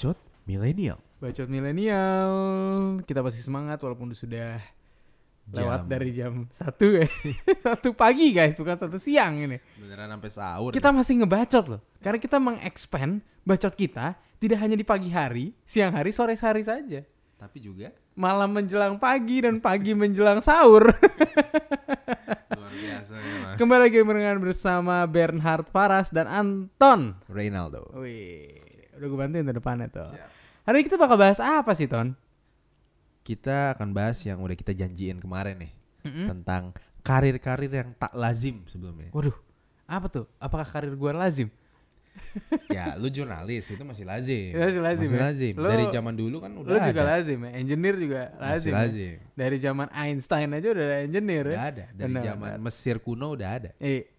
Bacot milenial. Bacot milenial. Kita pasti semangat walaupun sudah lewat Jam. dari jam satu ya. satu pagi guys, bukan satu siang ini. Beneran sampai sahur. Kita masih ngebacot loh. Karena kita mengexpand bacot kita tidak hanya di pagi hari, siang hari, sore hari saja. Tapi juga Malam menjelang pagi dan pagi menjelang sahur. luar biasa ya. Kembali lagi barengan bersama Bernhard Paras dan Anton. Reynaldo. Wih, udah gue bantuin tuh depannya tuh. Siap. Hari ini kita bakal bahas apa sih Ton? Kita akan bahas yang udah kita janjiin kemarin nih Mm-mm. tentang karir-karir yang tak lazim sebelumnya. Waduh, apa tuh? Apakah karir gue lazim? ya, lu jurnalis itu masih lazim. Masih lazim Masih ya? lazim. Lu- Dari zaman dulu kan udah Lo juga ada. lazim ya, engineer juga Masih lazim. ya? lazim. Dari zaman Einstein aja udah ada engineer ya. Ada. Dari Benar, zaman benar. Mesir kuno udah ada. Eh,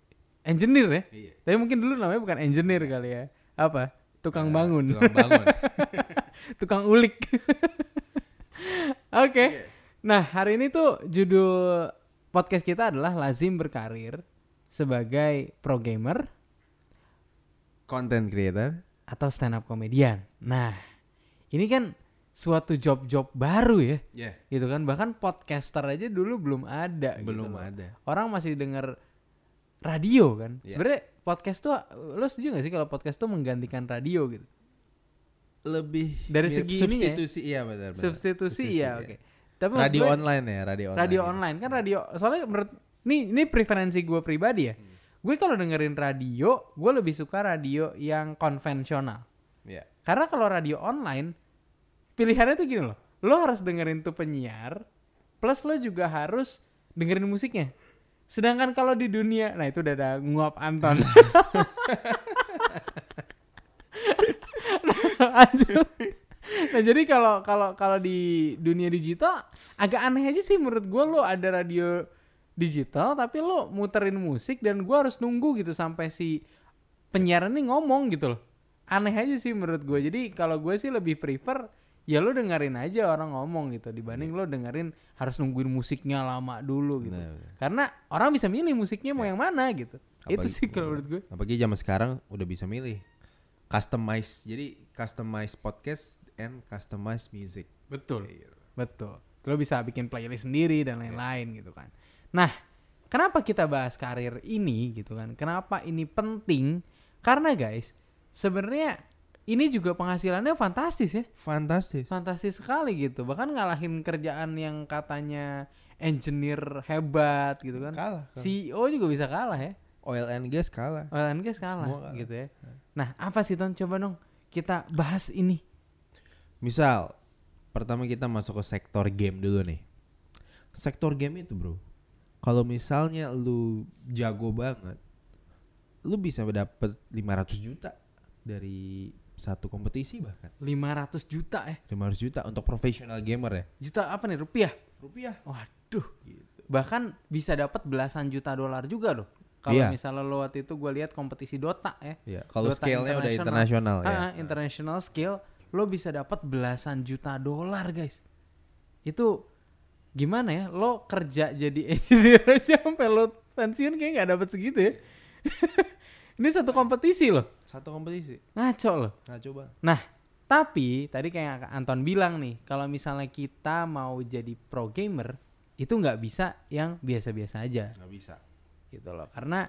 engineer ya? Iya. Tapi mungkin dulu namanya bukan engineer kali ya. Apa? Tukang Eh, bangun. Tukang bangun. Tukang ulik. Oke. Iya. Nah, hari ini tuh judul podcast kita adalah lazim berkarir sebagai pro gamer Content creator. atau stand up komedian. Nah, ini kan suatu job-job baru ya. Ya. Gitu kan bahkan podcaster aja dulu belum ada gitu Belum loh. ada. Orang masih denger radio kan. Iya. Sebenarnya podcast tuh lo setuju gak sih kalau podcast tuh menggantikan radio gitu? Lebih Dari segi ya? substitusi iya benar benar. Substitusi ya, oke. Tapi maksud iya. Radio gue- online ya, radio online. radio ya. online kan radio soalnya menurut nih ini preferensi gue pribadi ya Hmm. gue kalau dengerin radio gue lebih suka radio yang konvensional Iya. karena kalau radio online pilihannya tuh gini loh lo harus dengerin tuh penyiar plus lo juga harus dengerin musiknya sedangkan kalau di dunia nah itu udah ada nguap Anton Lanjut. Nah jadi kalau kalau kalau di dunia digital agak aneh aja sih menurut gue lo ada radio digital tapi lo muterin musik dan gua harus nunggu gitu sampai si penyiar ini ngomong gitu loh. Aneh aja sih menurut gue. Jadi kalau gue sih lebih prefer ya lo dengerin aja orang ngomong gitu dibanding lo dengerin harus nungguin musiknya lama dulu gitu. Benar. Karena orang bisa milih musiknya mau yang mana gitu. Itu Apalagi- sih kalau menurut gue. Apalagi zaman sekarang udah bisa milih customize. Jadi customize podcast and customize music. Betul. Iya. Betul. Lo bisa bikin playlist sendiri dan lain-lain gitu kan. Nah, kenapa kita bahas karir ini gitu kan? Kenapa ini penting? Karena guys, sebenarnya ini juga penghasilannya fantastis ya. Fantastis. Fantastis sekali gitu. Bahkan ngalahin kerjaan yang katanya engineer hebat gitu kan. Kalah. kalah. CEO juga bisa kalah ya. Oil and gas kalah. Orang guys kalah, Semua kalah. gitu ya. Nah, apa sih Ton? Coba dong kita bahas ini. Misal pertama kita masuk ke sektor game dulu nih. Sektor game itu, Bro. Kalau misalnya lu jago banget, lu bisa dapet 500 juta dari satu kompetisi bahkan. 500 juta ya. 500 juta untuk profesional gamer ya. Juta apa nih? Rupiah? Rupiah. Waduh. Bahkan bisa dapat belasan juta dolar juga loh. Kalau Iya. misalnya lo waktu itu gue lihat kompetisi Dota ya. Ya, kalau Dota scale-nya udah internasional ya. Ah, international scale lo bisa dapat belasan juta dolar, guys. Itu gimana ya? Lo kerja jadi engineer aja sampai lo pensiun kayak nggak dapat segitu ya. Ini satu kompetisi loh. Satu kompetisi. Ngaco loh. Nah, coba. Nah, tapi tadi kayak Anton bilang nih, kalau misalnya kita mau jadi pro gamer, itu nggak bisa yang biasa-biasa aja Nggak bisa. gitu loh. Karena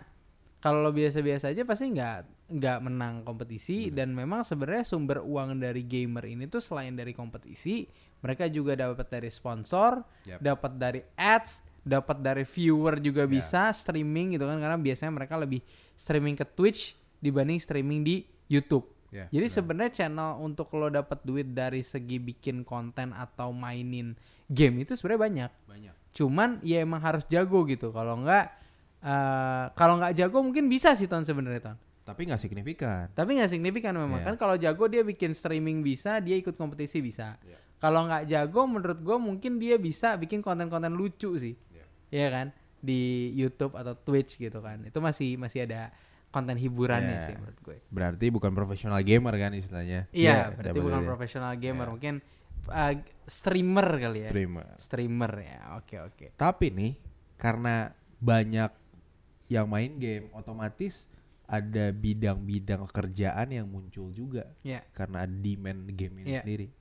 kalau lo biasa-biasa aja pasti nggak nggak menang kompetisi dan memang sebenarnya sumber uang dari gamer ini tuh selain dari kompetisi, mereka juga dapat dari sponsor, Yap. dapat dari ads, dapat dari viewer juga Ya. bisa streaming gitu kan karena biasanya mereka lebih streaming ke Twitch dibanding streaming di YouTube. Ya, Jadi benar. sebenarnya channel untuk lo dapat duit dari segi bikin konten atau mainin game itu sebenarnya banyak. banyak. Cuman ya emang harus jago gitu. Kalau nggak eh, kalau nggak jago mungkin bisa sih ton sebenarnya ton. Tapi nggak signifikan. Tapi nggak signifikan memang Iya. kan kalau jago dia bikin streaming bisa, dia ikut kompetisi bisa. Iya. Kalau nggak jago menurut gue mungkin dia bisa bikin konten-konten lucu sih. Iya. Iya kan? Di YouTube atau Twitch gitu kan. Itu masih masih ada konten hiburannya Iya. sih menurut gue. Berarti bukan profesional gamer kan istilahnya. Iya, Dia berarti dapat bukan dari profesional gamer, Iya. mungkin uh, streamer kali ya. streamer. Streamer ya. Oke, oke. Tapi nih karena banyak yang main game otomatis ada bidang-bidang pekerjaan yang muncul juga Ya. karena ada demand game ini Iya. sendiri.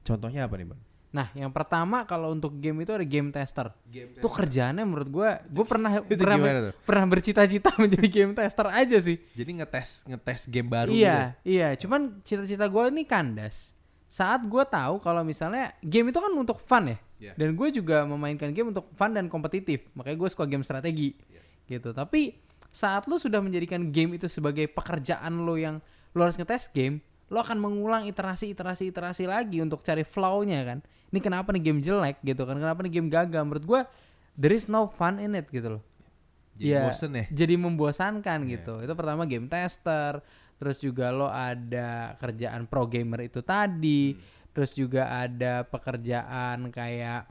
Contohnya apa nih bang? Nah, yang pertama kalau untuk game itu ada game tester. Game Itu kerjaannya menurut gua, gue pernah Itu pernah, tuh? pernah bercita-cita menjadi game tester aja sih. Jadi ngetes ngetes game baru. gitu. iya, iya. Cuman cita-cita gue ini kandas. Saat gue tahu kalau misalnya game itu kan untuk fun ya. Iya. Dan gue juga memainkan game untuk fun dan kompetitif. Makanya gue suka game strategi. Iya. Gitu. Tapi saat lu sudah menjadikan game itu sebagai pekerjaan lo yang lo harus ngetes game, lo akan mengulang iterasi, iterasi, iterasi lagi untuk cari flow-nya kan. Ini kenapa nih game jelek gitu kan? Kenapa nih game gagal? Menurut gue there is no fun in it gitu loh. Jadi Iya, bosen ya. Jadi membosankan Iya. gitu. Itu pertama game tester, terus juga lo ada kerjaan pro gamer itu tadi, Hmm. terus juga ada pekerjaan kayak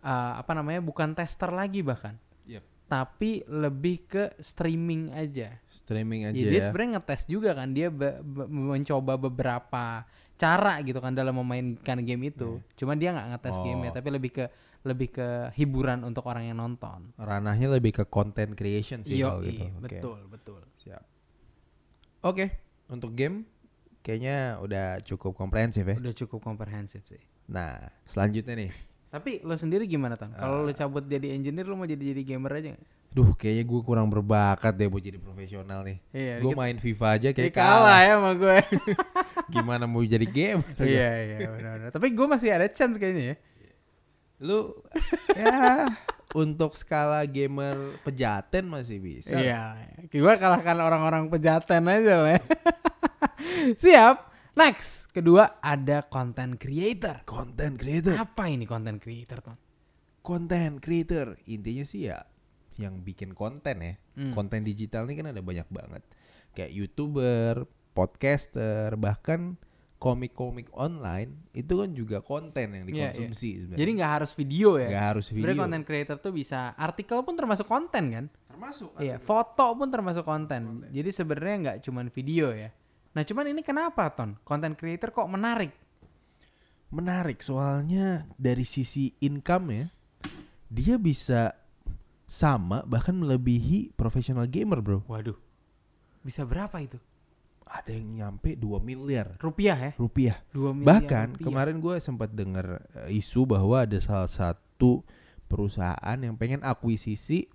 uh, apa namanya bukan tester lagi bahkan, Yep. tapi lebih ke streaming aja. Streaming aja Ya, dia ya. sebenarnya ngetes juga kan, dia be- be- mencoba beberapa cara gitu kan dalam memainkan game itu. Cuman dia nggak ngetes Oh. game tapi lebih ke lebih ke hiburan untuk orang yang nonton. Ranahnya lebih ke content creation sih Iya, kalau gitu. Oke. betul, betul. Siap. Oke, untuk game kayaknya udah cukup komprehensif ya. Udah cukup komprehensif sih. Nah, selanjutnya nih. Tapi lo sendiri gimana tan? Kalau lo cabut jadi engineer lo mau jadi jadi gamer aja nggak? Duh, kayaknya gue kurang berbakat deh buat jadi profesional nih. Iya, gue main FIFA aja kayak kalah kalah. ya sama gue. Gimana mau jadi game? iya iya benar-benar. Tapi gue masih ada chance kayaknya ya. Lu ya untuk skala gamer pejaten masih bisa. Iya. Gue kalahkan orang-orang pejaten aja lah. ya. Siap. Next, kedua ada content creator. Content creator. Apa ini content creator, Ton? Content creator. Intinya sih ya yang bikin konten ya. Hmm. Konten digital ini kan ada banyak banget. Kayak YouTuber, podcaster, bahkan komik-komik online itu kan juga konten yang Iya, iya. dikonsumsi sebenarnya. Jadi nggak harus video ya. Nggak harus Sebenarnya video. content creator tuh bisa artikel pun termasuk konten kan? termasuk Iya, foto pun termasuk konten. Jadi sebenarnya nggak cuman video ya. Nah, cuman ini kenapa, Ton? Content creator kok menarik? menarik soalnya dari sisi income ya dia bisa sama bahkan melebihi profesional gamer bro Waduh. Bisa berapa itu? ada yang nyampe 2 miliar Rupiah ya? rupiah 2 miliar bahkan rupiah. kemarin gue sempat dengar eh, isu bahwa ada salah satu perusahaan yang pengen akuisisi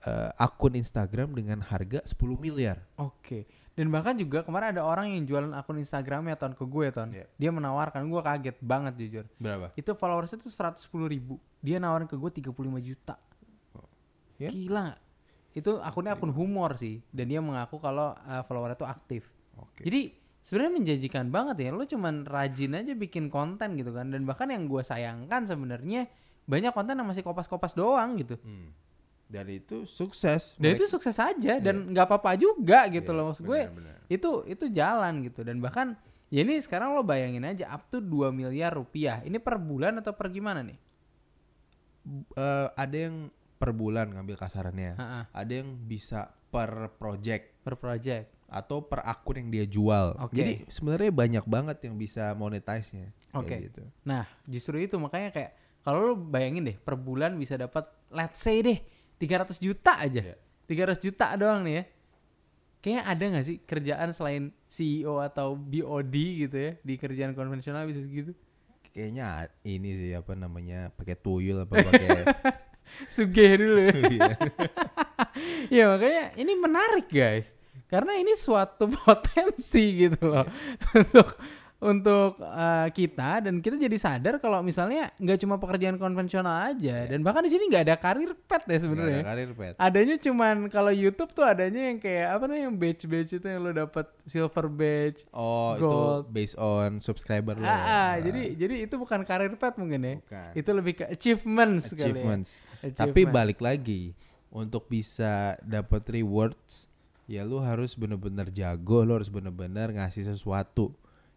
eh, akun Instagram dengan harga 10 miliar Oke. Dan bahkan juga kemarin ada orang yang jualan akun Instagramnya ton ke gue ton. Iya. Dia menawarkan gue kaget banget jujur. berapa Itu followersnya tuh 110 ribu. Dia nawarin ke gue 35 juta. Ya. Gila? Itu akunnya akun humor sih. Dan dia mengaku kalau uh, followernya tuh aktif. oke Jadi sebenarnya menjanjikan banget ya. Lo cuman rajin aja bikin konten gitu kan. Dan bahkan yang gue sayangkan sebenarnya banyak konten yang masih kopas-kopas doang gitu. Hmm. dan itu sukses Dan itu sukses aja dan nggak apa-apa juga gitu Iya, loh maksud gue. benar-benar. Itu itu jalan gitu dan bahkan ya ini sekarang lo bayangin aja up to 2 miliar rupiah. Ini per bulan atau per gimana nih? Eh, ada yang per bulan ngambil kasarannya Ha-ha, ada yang bisa per project per project. atau per akun yang dia jual. Oke. Jadi sebenarnya banyak banget yang bisa monetize-nya. Oke. Gitu. Nah, justru itu makanya kayak kalau lo bayangin deh per bulan bisa dapat let's say deh 300 juta aja. Iya. 300 juta doang nih ya. Kayaknya ada nggak sih kerjaan selain CEO atau BOD gitu ya di kerjaan konvensional bisa segitu? Kayaknya ini sih apa namanya pakai tuyul apa pakai Sugih dulu. Ya. Makanya ini menarik guys. Karena ini suatu potensi gitu loh. Untuk untuk uh, kita dan kita jadi sadar kalau misalnya nggak cuma pekerjaan konvensional aja dan bahkan di sini nggak ada karir pet ya Nggak ada sebenarnya karir pet. adanya cuman kalau YouTube tuh adanya yang kayak apa namanya yang badge badge itu yang lo dapat silver badge Oh, Gold. itu based on subscriber lo. ah, ah, Ah, jadi jadi itu bukan karir pet mungkin ya bukan. itu lebih ke achievements kali ya. achievements. Tapi Achievements. balik lagi untuk bisa dapat rewards ya lu harus bener-bener jago, lu harus bener-bener ngasih sesuatu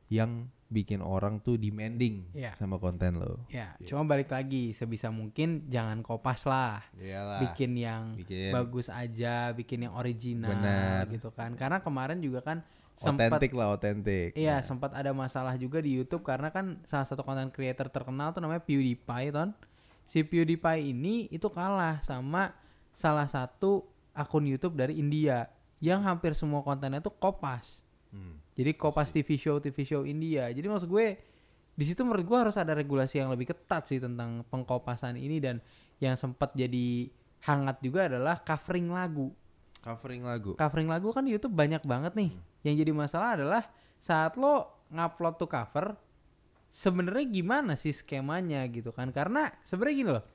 yang bikin orang tuh demanding Iya. sama konten lo. Ya, cuma balik lagi sebisa mungkin jangan kopas lah. Iyalah. Bikin yang Bikin bagus aja, bikin yang original Benar. gitu kan. Karena kemarin juga kan sempat lah otentik. Iya, Nah, sempat ada masalah juga di YouTube karena kan salah satu content creator terkenal tuh namanya PewDiePie, ton. Si PewDiePie ini itu kalah sama salah satu akun YouTube dari India. yang hampir semua kontennya tuh kopas. Hmm. Jadi kopas TV show TV show India. Jadi maksud gue di situ menurut gue harus ada regulasi yang lebih ketat sih tentang pengkopasan ini dan yang sempat jadi hangat juga adalah covering lagu. Covering lagu. Covering lagu kan di YouTube banyak banget nih. Yang jadi masalah adalah saat lo ngupload tuh cover sebenarnya gimana sih skemanya gitu kan? Karena sebenarnya gini loh.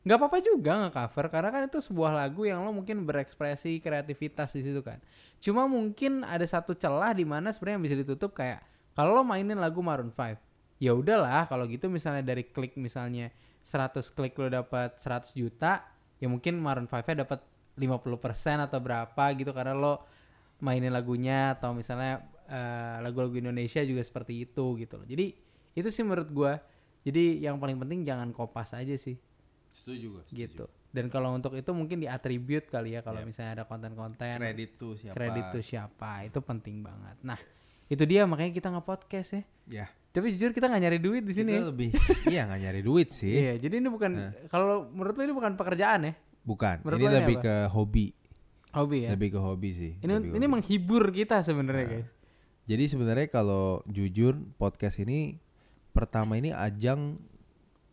nggak apa-apa juga nggak cover karena kan itu sebuah lagu yang lo mungkin berekspresi kreativitas di situ kan. Cuma mungkin ada satu celah di mana sebenarnya yang bisa ditutup kayak kalau lo mainin lagu Maroon 5 ya udahlah kalau gitu misalnya dari klik misalnya 100 klik lo dapat 100 juta ya mungkin Maroon 5-nya dapat 50% atau berapa gitu karena lo mainin lagunya atau misalnya eh, lagu-lagu Indonesia juga seperti itu gitu loh. Jadi itu sih menurut gua. Jadi yang paling penting jangan kopas aja sih Setuju gue. gitu. Dan kalau untuk itu mungkin diatribute kali ya kalau Yep. misalnya ada konten-konten Kredit tuh siapa? kredit tuh siapa itu penting banget. Nah itu dia makanya kita nge podcast ya. Ya. Tapi jujur kita nggak nyari duit di sini. Kita lebih iya nggak nyari duit sih. Iya, jadi ini bukan kalau menurut lu ini bukan pekerjaan ya, Bukan. Menurut ini lo ini lebih apa? ke hobi. hobi ya. Lebih ke hobi sih. Ini Lebih ini hobi. menghibur kita sebenarnya Nah, guys. Jadi sebenarnya kalau jujur podcast ini pertama ini ajang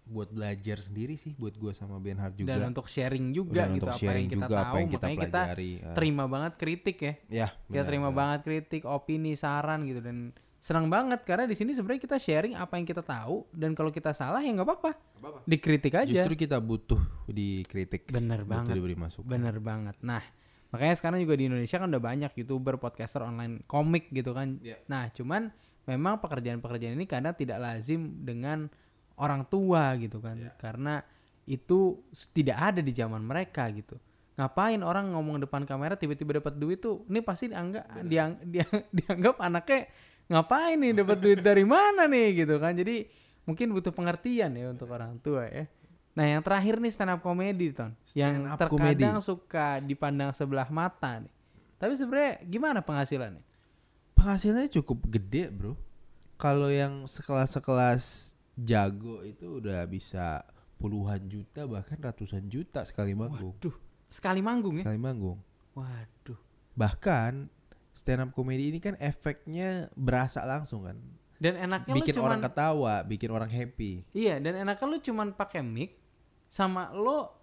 buat belajar sendiri sih buat gua sama Benhard juga. Dan untuk sharing juga Dan gitu untuk apa sharing yang kita juga tahu, apa yang kita makanya kita pelajari. Eh, terima banget kritik ya. ya, Kita benar, terima benar. banget kritik, opini, saran gitu dan senang banget karena di sini sebenarnya kita sharing apa yang kita tahu dan kalau kita salah ya nggak apa-apa. apa-apa. Dikritik aja. Justru kita butuh dikritik. Bener butuh banget. diberi masukan. Bener banget. Nah, makanya sekarang juga di Indonesia kan udah banyak youtuber, podcaster online komik gitu kan. Iya. Nah, cuman memang pekerjaan-pekerjaan ini kadang tidak lazim dengan orang tua gitu kan. Iya. Karena itu tidak ada di zaman mereka gitu. Ngapain orang ngomong depan kamera tiba-tiba dapat duit tuh? Ini pasti dianggap diang, diang- dianggap anaknya ngapain nih dapat duit dari mana nih gitu kan. Jadi mungkin butuh pengertian ya untuk orang tua ya. Nah, yang terakhir nih stand up comedy, Ton. Yang Stand up terkadang suka dipandang sebelah mata nih. Tapi sebenarnya gimana penghasilannya? Penghasilannya cukup gede, Bro. Kalau yang sekelas-sekelas jago itu udah bisa puluhan juta bahkan ratusan juta sekali manggung. Waduh, sekali manggung ya? Sekali manggung. Waduh. Bahkan stand up comedy ini kan efeknya berasa langsung kan. Dan enaknya bikin lu cuman orang ketawa, bikin orang happy. Iya, dan enaknya lu cuman pakai mic sama lo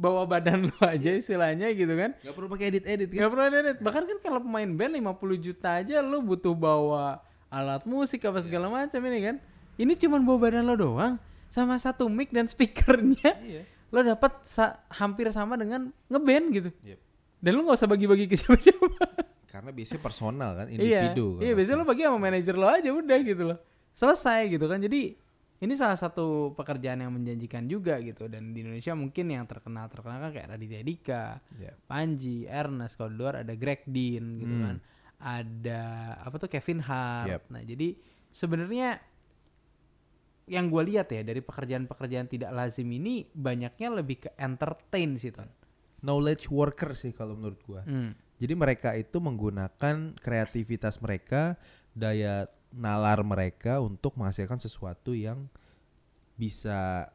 bawa badan lu aja istilahnya gitu kan. Gak perlu pakai edit-edit kan? Gak perlu edit. Bahkan kan kalau pemain band 50 juta aja lu butuh bawa alat musik apa segala macam ini kan. Ini cuman bawa badan lo doang sama satu mic dan speakernya. Iya. Lo dapat sa- hampir sama dengan ngeband gitu. Yep. Dan lu nggak usah bagi-bagi ke siapa-siapa. Karena biasanya personal kan, iya, individu. kan iya biasanya lo bagi sama manajer lo aja udah gitu loh. Selesai gitu kan. Jadi ini salah satu pekerjaan yang menjanjikan juga gitu dan di Indonesia mungkin yang terkenal terkenal kan kayak Raditya Dika, Iya. Panji, Ernest kalau di luar ada Greg Dean gitu Hmm. kan. Ada apa tuh Kevin Hart. Yep. Nah, jadi sebenarnya yang gue lihat ya dari pekerjaan-pekerjaan tidak lazim ini banyaknya lebih ke entertain sih Ton. Knowledge worker sih kalau menurut gua. Hmm. Jadi mereka itu menggunakan kreativitas mereka, daya nalar mereka untuk menghasilkan sesuatu yang bisa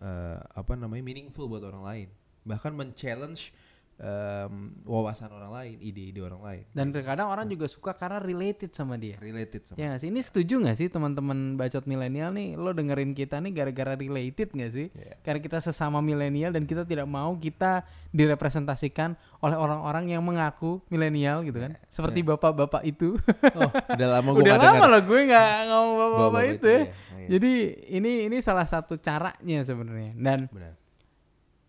eh, apa namanya meaningful buat orang lain. Bahkan men-challenge em, wawasan orang lain, ide-ide orang lain. Dan terkadang orang juga suka karena related sama dia. Related sama. Ya gak sih? Ini setuju gak sih teman-teman bacot milenial nih? Lo dengerin kita nih gara-gara related gak sih? Iya. Karena kita sesama milenial dan kita tidak mau kita direpresentasikan oleh orang-orang yang mengaku milenial gitu kan? Seperti bapak-bapak itu. Oh, udah lama gua Udah nggak lama gue nggak ngomong bapak-bapak itu itu, ya. iya. Oh, iya. Jadi ini ini salah satu caranya sebenarnya. Dan Benar.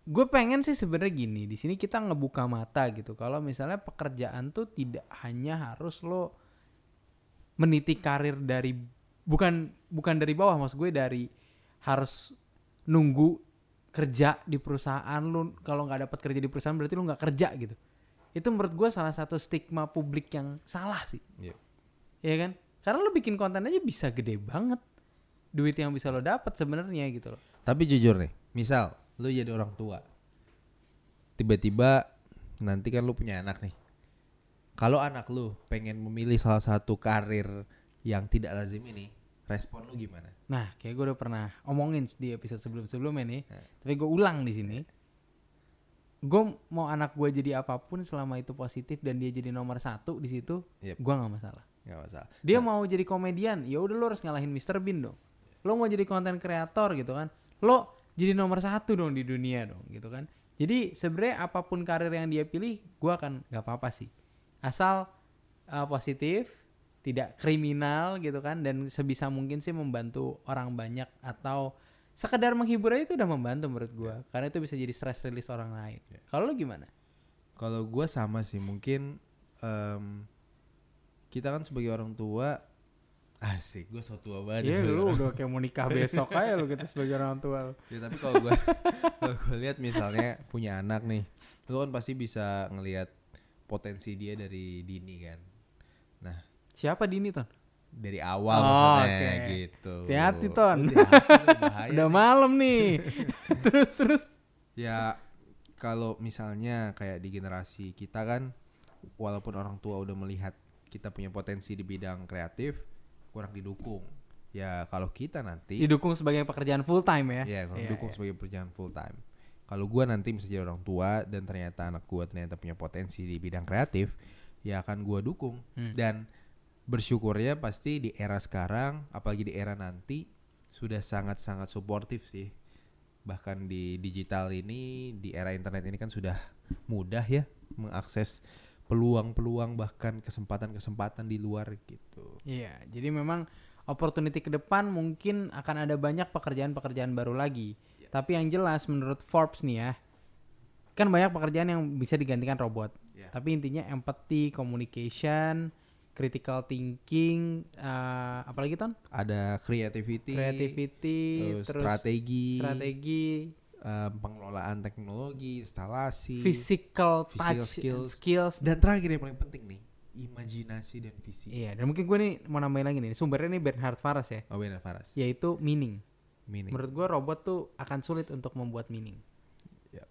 Gue pengen sih sebenarnya gini di sini kita ngebuka mata gitu. Kalau misalnya pekerjaan tuh tidak hanya harus lo meniti karir dari bukan bukan dari bawah maksud gue dari harus nunggu kerja di perusahaan lu kalau nggak dapat kerja di perusahaan berarti lu nggak kerja gitu. Itu menurut gue salah satu stigma publik yang salah sih. Iya. ya kan? Karena lo bikin konten aja bisa gede banget duit yang bisa lo dapat sebenarnya gitu loh. Tapi jujur nih, misal lu jadi orang tua, tiba-tiba nanti kan lu punya anak nih. Kalau anak lu pengen memilih salah satu karir yang tidak lazim ini, respon lu gimana? Nah, kayak gue udah pernah omongin di episode sebelum-sebelumnya nih, Nah. tapi gue ulang di sini. gue mau anak gue jadi apa pun selama itu positif dan dia jadi nomor satu di situ Yep. gue nggak masalah Gak masalah. dia Nah, mau jadi komedian ya udah lo harus ngalahin Mr. Bean dong lo mau jadi konten kreator gitu kan lo jadi nomor satu dong di dunia dong gitu kan. Jadi sebenarnya apa pun karir yang dia pilih gue akan nggak apa-apa sih. Asal uh, positif tidak kriminal gitu kan dan sebisa mungkin sih membantu orang banyak atau sekedar menghibur aja itu udah membantu menurut gue karena itu bisa jadi stress release orang lain. Kalau lo gimana? Kalau gue sama sih mungkin em, kita kan sebagai orang tua asik gue so tua banget. Iya lu orang- udah kayak mau nikah besok aja lu kita sebagai orang tua. Ya, tapi kalau gue kalau gue lihat misalnya punya anak nih, lu kan pasti bisa ngelihat potensi dia dari dini kan. Nah Siapa Dini Ton? dari awal Oh, maksudnya oke. gitu. Hati-hati, Ton. Bahaya Udah nih. malam nih. terus terus. Ya kalau misalnya kayak di generasi kita kan walaupun orang tua udah melihat kita punya potensi di bidang kreatif kurang didukung. Ya kalau kita nanti Didukung sebagai pekerjaan full time ya. ya kurang Iya, didukung iya. sebagai pekerjaan full time. Kalau gua nanti bisa jadi orang tua dan ternyata anak gua ternyata punya potensi di bidang kreatif, ya akan gua dukung Hmm. dan bersyukurnya pasti di era sekarang apalagi di era nanti sudah sangat-sangat suportif sih bahkan di digital ini di era internet ini kan sudah mudah ya mengakses peluang-peluang bahkan kesempatan-kesempatan di luar gitu Iya, jadi memang opportunity ke depan mungkin akan ada banyak pekerjaan-pekerjaan baru lagi. Iya. Tapi yang jelas menurut Forbes nih ya, kan banyak pekerjaan yang bisa digantikan robot. Iya. Tapi intinya empathy, communication, critical thinking, eh, apalagi ton? ada creativity, Creativity, terus terus strategi, strategi, eh, pengelolaan teknologi, instalasi, physical, physical touch, skills. skills. dan terakhir yang paling penting nih, imajinasi dan visi. Iya, dan mungkin gue nih mau nambahin lagi nih, sumbernya nih Bernhard Faras ya, Oh benar Faras. yaitu meaning. Meaning. Menurut gue robot tuh akan sulit untuk membuat meaning. Yap.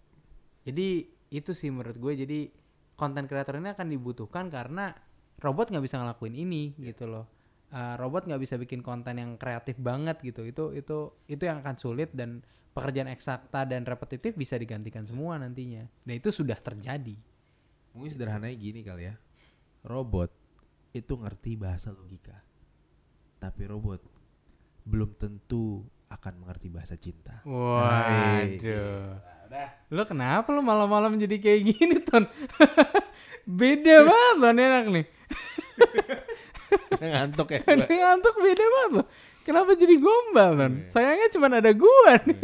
Jadi itu sih menurut gue jadi konten kreator ini akan dibutuhkan karena robot nggak bisa ngelakuin ini gitu loh. Uh, robot nggak bisa bikin konten yang kreatif banget gitu. Itu itu itu yang akan sulit dan pekerjaan eksakta dan repetitif bisa digantikan semua nantinya. Dan itu sudah terjadi. Mungkin sederhananya gini kali ya. Robot itu ngerti bahasa logika. Tapi robot belum tentu akan mengerti bahasa cinta. Waduh. Lo kenapa lo malam-malam jadi kayak gini ton? Beda banget lo nih anak nih. ngantuk ya. Ngantuk beda banget loh. Kenapa jadi gombal kan? Sayangnya cuma ada gua nih.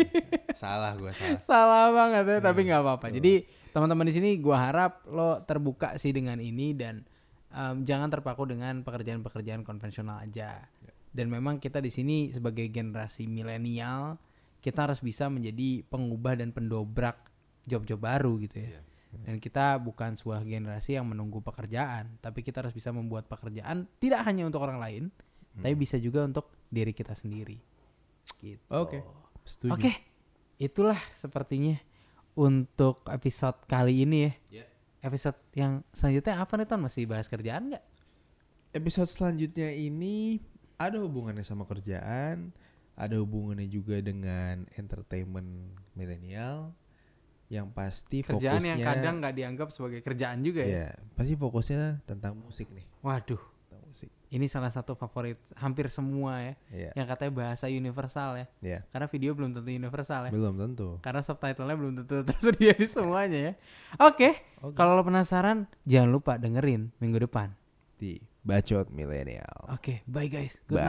salah gua salah. Salah banget ya, tapi nggak apa-apa. Jadi teman-teman di sini gua harap lo terbuka sih dengan ini dan em, jangan terpaku dengan pekerjaan-pekerjaan konvensional aja. Dan memang kita di sini sebagai generasi milenial kita harus bisa menjadi pengubah dan pendobrak job-job baru gitu ya. Dan kita bukan sebuah generasi yang menunggu pekerjaan, tapi kita harus bisa membuat pekerjaan tidak hanya untuk orang lain, tapi bisa juga untuk diri kita sendiri. Gitu. Oke. Setuju. Oke, itulah sepertinya untuk episode kali ini ya. Ya. Episode yang selanjutnya apa nih Ton? Masih bahas kerjaan nggak? Episode selanjutnya ini ada hubungannya sama kerjaan, ada hubungannya juga dengan entertainment milenial yang pasti Kerjaan fokusnya yang kadang nggak dianggap sebagai kerjaan juga ya. ya pasti fokusnya tentang musik nih Waduh, ini salah satu favorit hampir semua ya. ya Yang katanya bahasa universal ya. ya Karena video belum tentu universal ya. belum tentu Karena subtitlenya belum tentu tersedia di semuanya ya. Oke, Oke. kalau lo penasaran jangan lupa dengerin minggu depan. di bacot milenial Oke, bye guys. Good Bye.